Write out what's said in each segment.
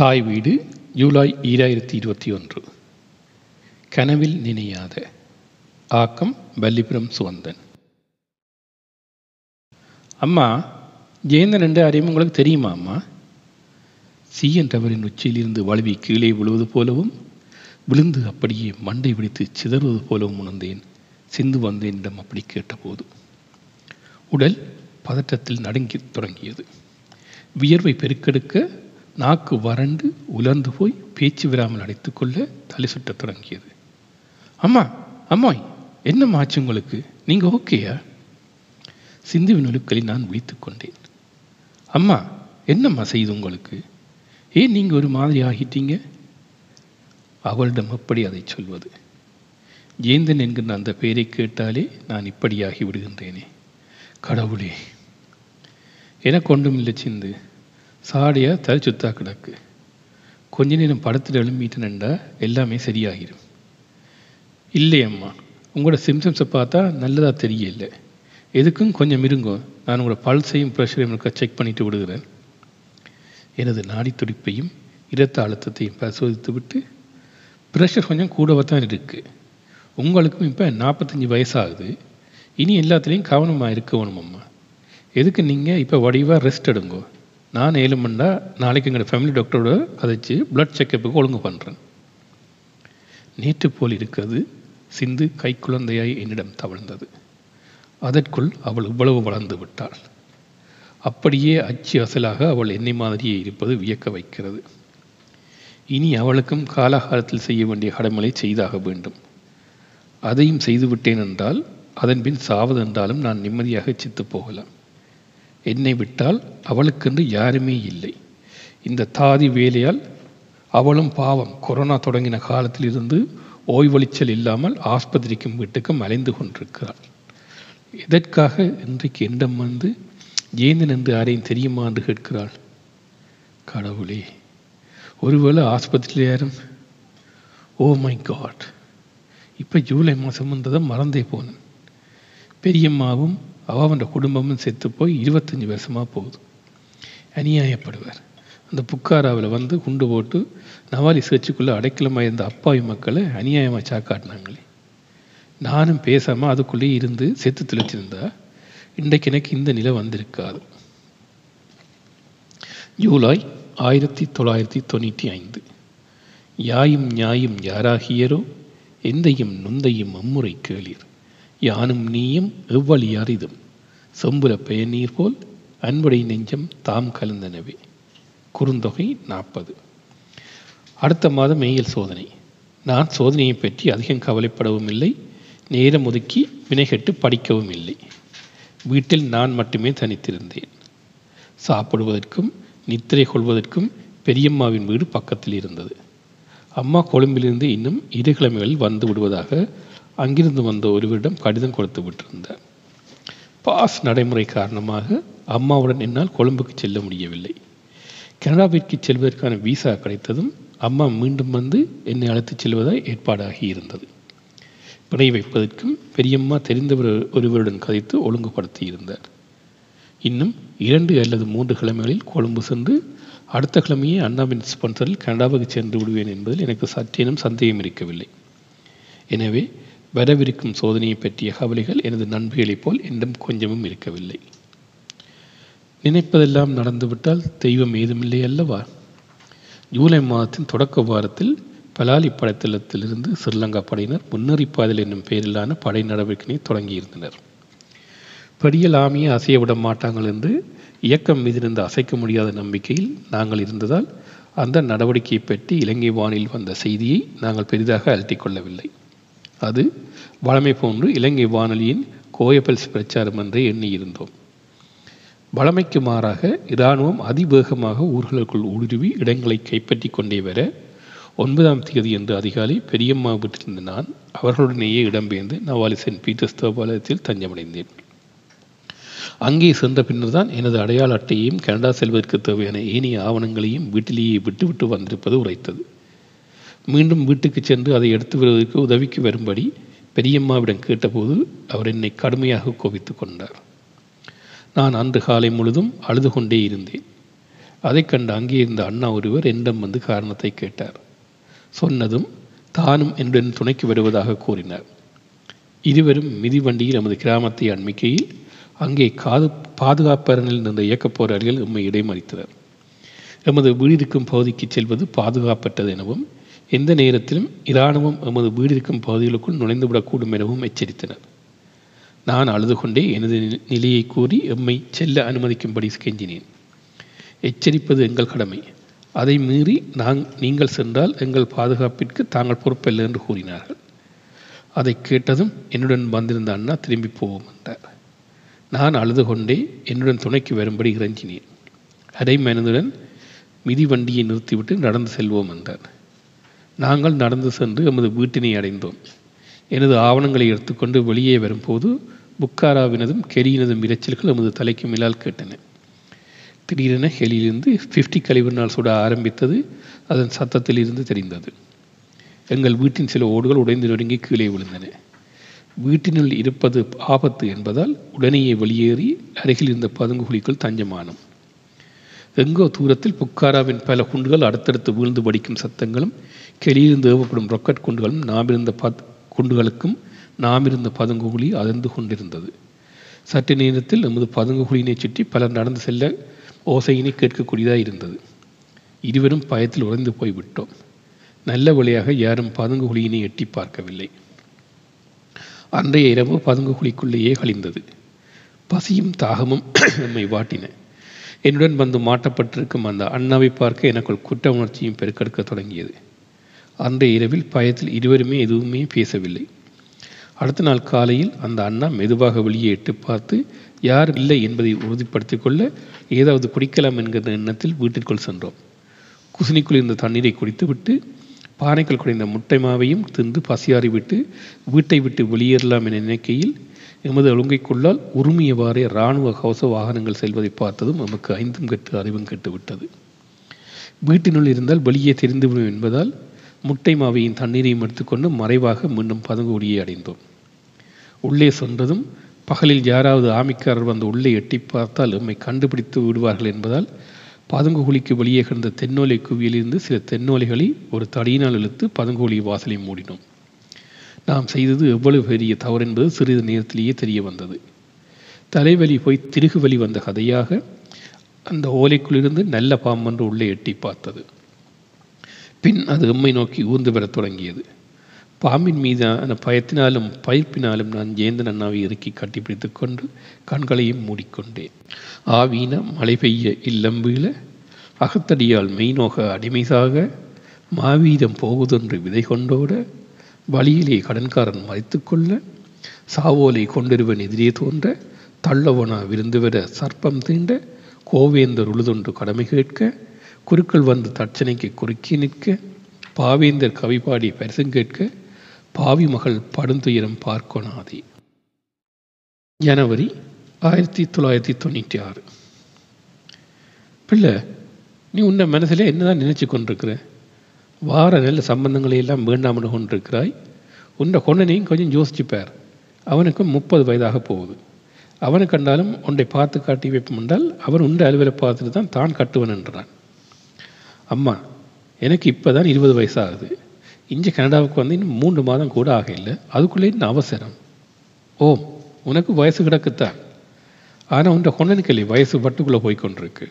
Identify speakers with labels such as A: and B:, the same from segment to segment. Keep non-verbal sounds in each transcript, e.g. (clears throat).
A: தாய் வீடு ஜூலை ஈராயிரத்தி இருபத்தி ஒன்று. கனவில் நினையாத ஆக்கம் வல்லிபுரம் சுவந்தன் அம்மா ஜெயந்தன் என்ற அறிவு உங்களுக்கு தெரியுமா அம்மா? சி என்றவரின் உச்சியிலிருந்து வழுவி கீழே விழுவது போலவும் விழுந்து அப்படியே மண்டை பிடித்து சிதறுவது போலவும் உணர்ந்தேன். சிந்து வந்தேனிடம் அப்படி கேட்டபோது. உடல் பதற்றத்தில் நடுங்கி தொடங்கியது. வியர்வை பெருக்கெடுக்க நாக்கு வறண்டு உலர்ந்து போய் பேச்சு விடாமல் அடைத்துக்கொள்ள தலை சுட்டத் தொடங்கியது. அம்மா அம்மாய் என்ன ஆச்சு உங்களுக்கு? நீங்கள் ஓகேயா சிந்துவின் ஒழுக்களில் நான் விழித்து கொண்டேன். அம்மா என்னம்மா செய்து உங்களுக்கு? ஏன் நீங்கள் ஒரு மாதிரி ஆகிட்டீங்க? அவளிடம் எப்படி அதை சொல்வது. ஜேந்தன் என்கிற அந்த பெயரை கேட்டாலே நான் இப்படியாகி விடுகின்றேனே. கடவுளே எனக்கு ஒன்றும் இல்லை சிந்து. சாடியா தலை சுத்தா கிடக்கு. கொஞ்ச நேரம் படத்தில் எழும்பிட்டு நின்றா எல்லாமே சரியாகிடும் இல்லை அம்மா உங்களோட சிம்சம்ஸை பார்த்தா நல்லதாக தெரியல. எதுக்கும் கொஞ்சம் இருங்கோ நான் உங்களோட பல்ஸையும் ப்ரெஷரையும் இருக்க செக் பண்ணிட்டு விடுகிறேன். எனது நாடி துடிப்பையும் இரத்த அழுத்தத்தையும் பரிசோதித்து விட்டு ப்ரெஷர் கொஞ்சம் கூடவே தான் இருக்குது உங்களுக்கும் இப்போ நாற்பத்தஞ்சு வயசாகுது. இனி எல்லாத்துலேயும் கவனமாக இருக்கணும் அம்மா. எதுக்கு நீங்கள் இப்போ வடிவாக ரெஸ்ட் எடுங்கோ? நான் ஏழு மண்டா நாளைக்கு எங்களோட ஃபேமிலி டாக்டரோட கதைச்சு பிளட் செக்கப்புக்கு ஒழுங்கு பண்ணுறேன் நேற்று போல் இருக்கிறது சிந்து கை குழந்தையாய் என்னிடம் தவழ்ந்தது. அதற்குள் அவள் இவ்வளவு வளர்ந்து விட்டாள். அப்படியே அச்சு அசலாக அவள் என்னை மாதிரியே இருப்பது வியக்க வைக்கிறது. இனி அவளுக்கும் காலாகாலத்தில் செய்ய வேண்டிய கடமைகளை செய்தாக வேண்டும். அதையும் செய்துவிட்டேன் என்றால் அதன்பின் சாவதென்றாலும் நான் நிம்மதியாக சித்து போகலாம். என்னை விட்டால் அவளுக்கென்று யாருமே இல்லை. இந்த தாதி வேலையால் அவளும் பாவம் கொரோனா தொடங்கின காலத்திலிருந்து ஓய்வளிச்சல் இல்லாமல் ஆஸ்பத்திரிக்கும் வீட்டுக்கும் அலைந்து கொண்டிருக்கிறாள். எதற்காக இன்றைக்கு என்னிடம் வந்து ஏந்தன் என்று யாரையும் தெரியுமா என்று கேட்கிறாள். கடவுளே ஒருவேளை ஆஸ்பத்திரியில் யாரும்? ஓ மை காட் இப்போ ஜூலை மாதம் வந்ததை மறந்தே போனேன். பெரியம்மாவும் அவன் குடும்பமும் செத்து போய் இருபத்தஞ்சி வருஷமாக போகுது. அநியாயப்படுவார். அந்த புக்காராவில் வந்து குண்டு போட்டு நவாலி சேர்ச்சுக்குள்ளே அடைக்கலமாக இருந்த அப்பாவி மக்களை அநியாயமாக சாக்காட்டினாங்களே. நானும் பேசாமல் அதுக்குள்ளேயே இருந்து செத்து தெளிச்சிருந்தா இன்றைக்கு எனக்கு இந்த நிலை வந்திருக்காது. ஜூலை ஆயிரத்தி தொள்ளாயிரத்தி தொண்ணூற்றி ஐந்து. யாயும் நியாயும் யாராகியரோ எந்தையும் நுந்தையும் அம்முறை கேளீர். யானும் நீயும் எவ்வளி அறிதும் செம்புல பெயநீர் போல் அன்புடை நெஞ்சம் தாம் கலந்தனவே. குறுந்தொகை நாற்பது. அடுத்த மாதம் மெய்யல் சோதனை. நான் சோதனையை பற்றி அதிகம் கவலைப்படவும் இல்லை நேரம் ஒதுக்கி வினைகட்டு படிக்கவும் இல்லை வீட்டில் நான் மட்டுமே தனித்திருந்தேன். சாப்பிடுவதற்கும் நித்திரை கொள்வதற்கும் பெரியம்மாவின் வீடு பக்கத்தில் இருந்தது அம்மா கொழும்பிலிருந்து இன்னும் இரு கிழமைகளில் வந்து விடுவதாக அங்கிருந்து வந்த ஒருவரிடம் கடிதம் கொடுத்து விட்டிருந்தார். பாஸ் நடைமுறை காரணமாக அம்மாவுடன் என்னால் கொழும்புக்கு செல்ல முடியவில்லை. கனடாவிற்கு செல்வதற்கான விசா கிடைத்ததும் அம்மா மீண்டும் வந்து என்னை அழைத்துச் செல்வதாய் ஏற்பாடாகி இருந்தது. பிணை வைப்பதற்கும் பெரியம்மா தெரிந்தவர் ஒருவருடன் கதைத்து ஒழுங்குபடுத்தி இருந்தார். இன்னும் இரண்டு அல்லது மூன்று கிழமைகளில் கொழும்பு சென்று அடுத்த கிழமையே அண்ணாவின் ஸ்பான்சரில் கனடாவுக்கு சென்று விடுவேன் என்பதில் எனக்கு சற்றேனும் சந்தேகம் இருக்கவில்லை. எனவே வரவிருக்கும் சோதனையை பற்றிய கவலைகள் எனது நண்பர்களைப் போல் என்னிடம் கொஞ்சமும் இருக்கவில்லை. நினைப்பதெல்லாம் நடந்துவிட்டால் தெய்வம் ஏதுமில்லை அல்லவா? ஜூலை மாதத்தின் தொடக்க வாரத்தில் பலாலி படைத்தளத்திலிருந்து ஸ்ரீலங்கா படையினர் முன்னறிப்பாதல் என்னும் பெயரிலான படை நடவடிக்கையை தொடங்கியிருந்தனர். படியல் ஆமியை அசைய விட மாட்டாங்கள் என்று இயக்கம் மீதிருந்த அசைக்க முடியாத நம்பிக்கையில் நாங்கள் இருந்ததால் அந்த நடவடிக்கையை பற்றி இலங்கை வானில் வந்த செய்தியை நாங்கள் பெரிதாக அழட்டிக் கொள்ளவில்லை. அது வளமை போன்று இலங்கை வானொலியின் கோயபல்ஸ் பிரச்சாரம் என்றே எண்ணியிருந்தோம். வளமைக்கு மாறாக இராணுவம் அதிவேகமாக ஊர்களுக்குள் ஊடுருவி இடங்களை கைப்பற்றி கொண்டே வர ஒன்பதாம் தேதி என்று அதிகாலை பெரியம்மா வீட்டிலிருந்து நான் அவர்களுடனேயே இடம்பெயர்ந்து நவாலி சென்ட் பீட்டர்ஸ் தேவாலயத்தில் தஞ்சமடைந்தேன். அங்கே சென்ற பின்னர் தான் எனது அடையாள அட்டையையும் கனடா செல்வதற்கு தேவையான ஏனைய ஆவணங்களையும் வீட்டிலேயே விட்டுவிட்டு வந்திருப்பது உரைத்தது. மீண்டும் வீட்டுக்கு சென்று அதை எடுத்து வருவதற்கு உதவிக்கு வரும்படி பெரியம்மாவிடம் கேட்டபோது அவர் என்னை கடுமையாக கோபித்து கொண்டார். நான் அன்று காலை முழுதும் அழுது கொண்டே இருந்தேன். அதைக் கண்டு அங்கே இருந்த அண்ணா ஒருவர் என்னிடம் வந்து காரணத்தை கேட்டார். சொன்னதும் தானும் என்னுடன் துணைக்கு வருவதாக கூறினார். இருவரும் மிதிவண்டியில் நமது கிராமத்தை அண்மிக்கையில் அங்கே காது பாதுகாப்பரனில் இருந்த இயக்கப் போராளிகள் எம்மை இடைமறித்தனர். எமது வீடிருக்கும் பகுதிக்கு செல்வது பாதுகாப்பற்றது எனவும் எந்த நேரத்திலும் இராணுவம் எமது வீடிருக்கும் பகுதிகளுக்குள் நுழைந்துவிடக்கூடும் எனவும் எச்சரித்தனர். நான் அழுது கொண்டே எனது நிலையை கூறி எம்மை செல்ல அனுமதிக்கும்படி கெஞ்சினேன். எச்சரிப்பது எங்கள் கடமை. அதை மீறி நாங் நீங்கள் சென்றால் எங்கள் பாதுகாப்பிற்கு தாங்கள் பொறுப்பில்லை என்று கூறினார்கள். அதை கேட்டதும் என்னுடன் வந்திருந்த அண்ணா திரும்பி போவோம் என்றார். நான் அழுது கொண்டே என்னுடன் துணைக்கு வரும்படி இறங்கினேன் அரை மனதுடன் மிதிவண்டியை நிறுத்திவிட்டு நடந்து செல்வோம் என்றார். நாங்கள் நடந்து சென்று எமது வீட்டினை அடைந்தோம். எனது ஆவணங்களை எடுத்துக்கொண்டு வெளியே வரும்போது புக்காராவினதும் கெரியினதும் இரைச்சல்கள் எமது தலைக்கு மேலால் கேட்டன. திடீரென ஹெலியிலிருந்து ஃபிஃப்டி கழிவுனால் சுட ஆரம்பித்தது அதன் சத்தத்தில் இருந்து தெரிந்தது. எங்கள் வீட்டின் சில ஓடுகள் உடைந்து நொறுங்கி கீழே விழுந்தன. வீட்டினுள் இருப்பது ஆபத்து என்பதால் உடனேயே வெளியேறி அருகில் இருந்த பதுங்குகுழிக்குள் தஞ்சமானோம். எங்கோ தூரத்தில் புக்காராவின் பல குண்டுகள் அடுத்தடுத்து வீழ்ந்து படிக்கும் சத்தங்களும் கெளியிலிருந்து ஏவப்படும் ரொக்கெட் குண்டுகளும் நாமிருந்த பத் குண்டுகளுக்கும் நாமிருந்த பதுங்குகுழி அதிர்ந்து கொண்டிருந்தது. சற்று நேரத்தில் நமது பதுங்குகுழியினை சுற்றி பலர் நடந்து செல்ல ஓசையினை கேட்கக்கூடியதாக இருந்தது. இருவரும் பயத்தில் உறைந்து போய்விட்டோம். நல்ல வழியாக யாரும் பதுங்குகுழியினை எட்டி பார்க்கவில்லை. அன்றைய இரவு பதுங்குகுழிக்குள்ளேயே கழிந்தது. பசியும் தாகமும் (clears throat) நம்மை வாட்டின. என்னுடன் வந்து மாட்டப்பட்டிருக்கும் அந்த அண்ணாவை பார்க்க எனக்குள் குற்ற உணர்ச்சியும் பெருக்கெடுக்க தொடங்கியது. அன்றைய இரவில் பயத்தில் இருவருமே எதுவுமே பேசவில்லை. அடுத்த நாள் காலையில் அந்த அண்ணா மெதுவாக வெளியே எட்டு பார்த்து யார் இல்லை என்பதை உறுதிப்படுத்திக் கொள்ள ஏதாவது குடிக்கலாம் என்கிற எண்ணத்தில் வீட்டிற்குள் சென்றோம். குசினிக்குள் இருந்த தண்ணீரை குடித்துவிட்டு பானைக்குள் குறைந்த முட்டை மாவையும் தின்று பசியாறிவிட்டு வீட்டை விட்டு வெளியேறலாம் என நினைக்கையில் எமது ஒழுங்கைக்குள்ளால் உரிமையவாறே இராணுவ கவச வாகனங்கள் செல்வதை பார்த்ததும் நமக்கு ஐந்தும் கெட்டு அறிவும் கெட்டுவிட்டது. வீட்டினுள் இருந்தால் வெளியே தெரிந்துவிடும் என்பதால் முட்டை மாவையும் தண்ணீரையும் எடுத்துக்கொண்டு மறைவாக மீண்டும் பதுங்குடியை அடைந்தோம். உள்ளே சென்றதும் பகலில் யாராவது ஆமிக்காரர் வந்து உள்ளே எட்டி பார்த்தால் எம்மை கண்டுபிடித்து விடுவார்கள் என்பதால் பதுங்குகுழிக்கு வெளியே கிடந்த தென்னோலை குவியிலிருந்து சில தென்னோலைகளை ஒரு தடியினால் இழுத்து பதுங்குகுழி வாசலை மூடினோம். நாம் செய்தது எவ்வளவு பெரிய தவறு என்பது சிறிது நேரத்திலேயே தெரிய வந்தது. தலைவலி போய் திருகு வலி வந்த கதையாக அந்த ஓலைக்குள்ளிருந்து நல்ல பாம்பொன்று உள்ளே எட்டி பார்த்தது. பின் அது எம்மை நோக்கி ஊர்ந்து பெறத் தொடங்கியது. பாம்பின் மீதான பயத்தினாலும் பயிர்ப்பினாலும் நான் ஜெயந்தன் அண்ணாவை இறுக்கி கட்டிப்பிடித்து கொண்டு கண்களையும் மூடிக்கொண்டேன். ஆவீன மழை பெய்ய இல்லம் வீழ அகத்தடியால் மெய்நோக அடிமைசாக மாவீரம் போகுதென்று விதை கொண்டோட வழியிலே கடன்காரன் மறைத்துக்கொள்ள சாவோலை கொண்டிருவன் எதிரே தோன்ற தள்ளவனா விருந்து வர சர்ப்பம் தீண்ட கோவேந்தர் உழுதொன்று கடமை கேட்க குருக்கள் வந்து தட்சணைக்கு குறுக்கி நிற்க பாவேந்தர் கவிபாடி கேட்க பாவி மகள் படுந்துயரம் பார்க்கொணாதே. ஜனவரி ஆயிரத்தி தொள்ளாயிரத்தி தொண்ணூற்றி ஆறு. பிள்ளை நீ உன்னை மனசில் என்னதான் நினைச்சு கொண்டிருக்கிற? வார நல்ல சம்பந்தங்களை எல்லாம் வேண்டாமல் கொண்டிருக்கிறாய். உன்னை கொண்டனையும் கொஞ்சம் யோசிச்சுப்பார். அவனுக்கும் முப்பது வயதாக போகுது. அவனை கண்டாலும் உன்னை பார்த்து காட்டி வைப்போம் என்றால் அவன் உண்ட அலுவலை பார்த்துட்டு தான் தான் கட்டுவன் என்றான். அம்மா எனக்கு இப்போ தான் இருபது வயசாகுது. இங்கே கனடாவுக்கு வந்து இன்னும் மூன்று மாதம் கூட ஆகல அதுக்குள்ளே இன்னும் அவசரம். ஓ உனக்கு வயசு கிடக்குத்தான். ஆனால் உன்ற கொண்டனுக்கு இல்லை வயசு பட்டுக்குள்ளே போய் கொண்டிருக்கு.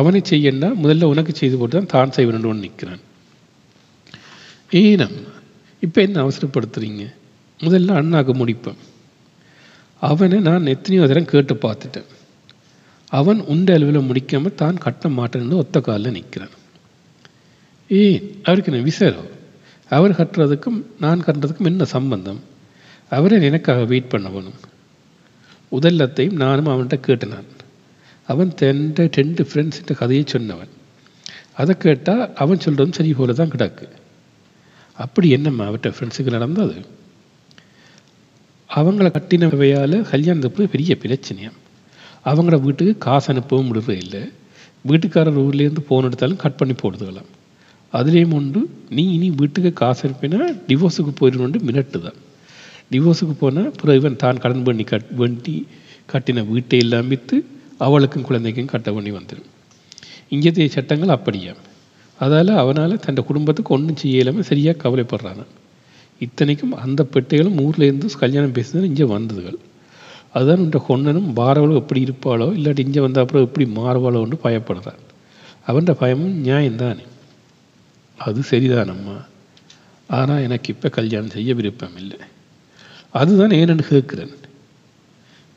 A: அவனை செய்யன்னா முதல்ல உனக்கு செய்து போட்டு தான் தான் செய்வனு நிற்கிறான். ஈனம் இப்போ என்ன அவசரப்படுத்துறீங்க? முதல்ல அண்ணாக்கு முடிப்பேன். அவனை நான் எத்தனையோ தரம் கேட்டு பார்த்துட்டேன். அவன் உண்ட அளவில் முடிக்காமல் தான் கட்ட மாட்டேன்னு ஒத்த காலில் நிற்கிறான் ஏன்? அவருக்கு என்ன விசாரம் அவர் கட்டுறதுக்கும் நான் கட்டுறதுக்கும் என்ன சம்பந்தம்? அவரை எனக்காக வெயிட் பண்ணவனும். உதல்லத்தையும் நானும் அவன்கிட்ட கேட்டினான் அவன் தென்ட ரெண்டு ஃப்ரெண்ட்ஸ்கிட்ட கதையை சொன்னவன். அதை கேட்டால் அவன் சொல்கிறதும் சரி போல தான் கிடக்கு. அப்படி என்னம்மா அவர்கிட்ட ஃப்ரெண்ட்ஸுக்கு நடந்தது? அவங்கள கட்டினவையால் கல்யாணத்துக்கு பெரிய பிரச்சனையாம் அவங்கள வீட்டுக்கு காசு அனுப்பவும் முடியவே இல்லை. வீட்டுக்காரர் ஊர்லேருந்து ஃபோன் எடுத்தாலும் கட் பண்ணி போடுதுகலாம் அதுலேயும் உண்டு நீ இனி வீட்டுக்கு காசு அனுப்பினா டிவோர்ஸுக்கு போயிடணுண்டு மினட்டு தான் டிவோர்ஸுக்கு போனால் அப்புறம் இவன் தான் கடன் பண்ணி கட் வண்டி கட்டின வீட்டை எல்லாம் விற்று அவளுக்கும் குழந்தைக்கும் கட்ட பண்ணி வந்துடும் இங்கே சட்டங்கள் அப்படியா? அதால் அவனால் தன் குடும்பத்துக்கு ஒன்றும் செய்யலாமல் சரியாக கவலைப்படுறான். இத்தனைக்கும் அந்த பெட்டைகளும் ஊரில் இருந்து கல்யாணம் பேசுனது இங்கே வந்ததுகள். அதுதான் இந்த கொன்னனும் பாரவளோ எப்படி இருப்பாளோ இல்லாட்டி இங்கே வந்த அப்புறம் எப்படி மாறுவாளோன்னு பயப்படுறான். அவன் பயமும் நியாயம்தானே. அது சரிதானம்மா ஆனால் எனக்கு இப்போ கல்யாணம் செய்ய விருப்பம் இல்லை. அதுதான் ஏனென்னு கேட்குறேன்.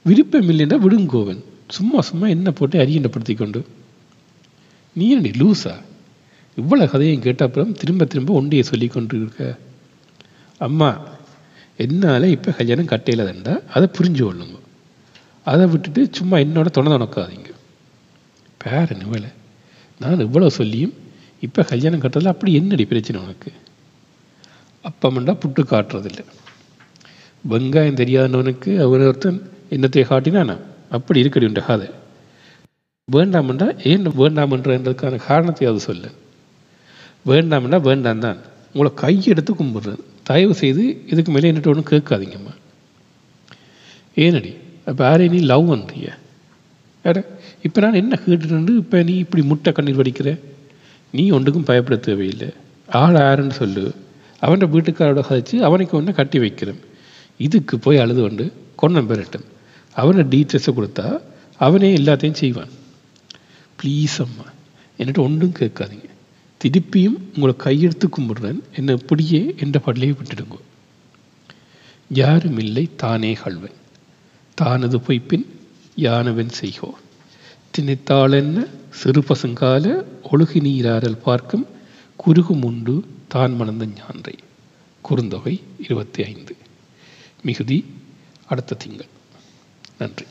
A: விருப்பம் இல்லைன்னா விடுங்கோவன். சும்மா சும்மா என்ன போட்டு அறியண்டப்படுத்தி கொண்டு. நீ என்னடி லூசா? இவ்வளோ கதையும் கேட்ட அப்புறம் திரும்ப திரும்ப ஒண்டியை சொல்லி கொண்டு இருக்க அம்மா என்னால் இப்போ கல்யாணம் கட்டையில் தண்டா அதை புரிஞ்சு கொள்ளுங்க. அதை விட்டுட்டு சும்மா என்னோட துணை துணக்காதீங்க. பேர நிவலை. நான் இவ்வளோ சொல்லியும் இப்போ கல்யாணம் கட்டுறதுல அப்படி என்னடி பிரச்சனை உனக்கு? அப்பமண்டா புட்டு காட்டுறதில்ல. வெங்காயம் தெரியாதவனுக்கு அவர் ஒருத்தன் என்னத்தை காட்டினானா? அப்படி இருக்கடி உண்ட கதை. வேண்டாமண்டா ஏன் வேண்டாமன்றதுக்கான காரணத்தை அது சொல்ல. வேண்டாம்னா வேண்டாம் தான். உங்களை கையெடுத்து கும்பிட்றேன் தயவு செய்து இதுக்கு மேலே என்னட்டு ஒன்றும் கேட்காதீங்கம்மா. ஏனடி அப்போ யாரே நீ லவ் பண்ணுறிய ஏடா இப்போ நான் என்ன கேட்டுட்டு இப்போ நீ இப்படி முட்டை கண்ணீர் வடிக்கிற? நீ ஒன்றுக்கும் பயப்பட தேவையில்லை. ஆள் யாருன்னு சொல்லு. அவன் வீட்டுக்காரோட கதைச்சு அவனுக்கு ஒன்று கட்டி வைக்கிறேன். இதுக்கு போய் அழுது கொண்டு கொன்னம் பெறட்டும். அவனை டீட்டெயில்ஸை கொடுத்தா அவனே எல்லாத்தையும் செய்வான். ப்ளீஸ் அம்மா என்கிட்ட ஒன்றும் கேட்காதீங்க. திருப்பியும் உங்களை கையெழுத்து கும்பிடுறேன். என்னை இப்படியே என்ற படலையே விட்டுடுங்க. யாரும் இல்லை தானே கல்வன் தானது பொய்ப்பின் யானவன் செய்கோ. திணைத்தாளென்ன சிறு பசுங்கால ஒழுகு நீராடல் பார்க்கும் குறுகும் உண்டு தான் மணந்த ஞான்றை. குறுந்தொகை இருபத்தி ஐந்து. மிகுதி அடுத்த திங்கள். நன்றி.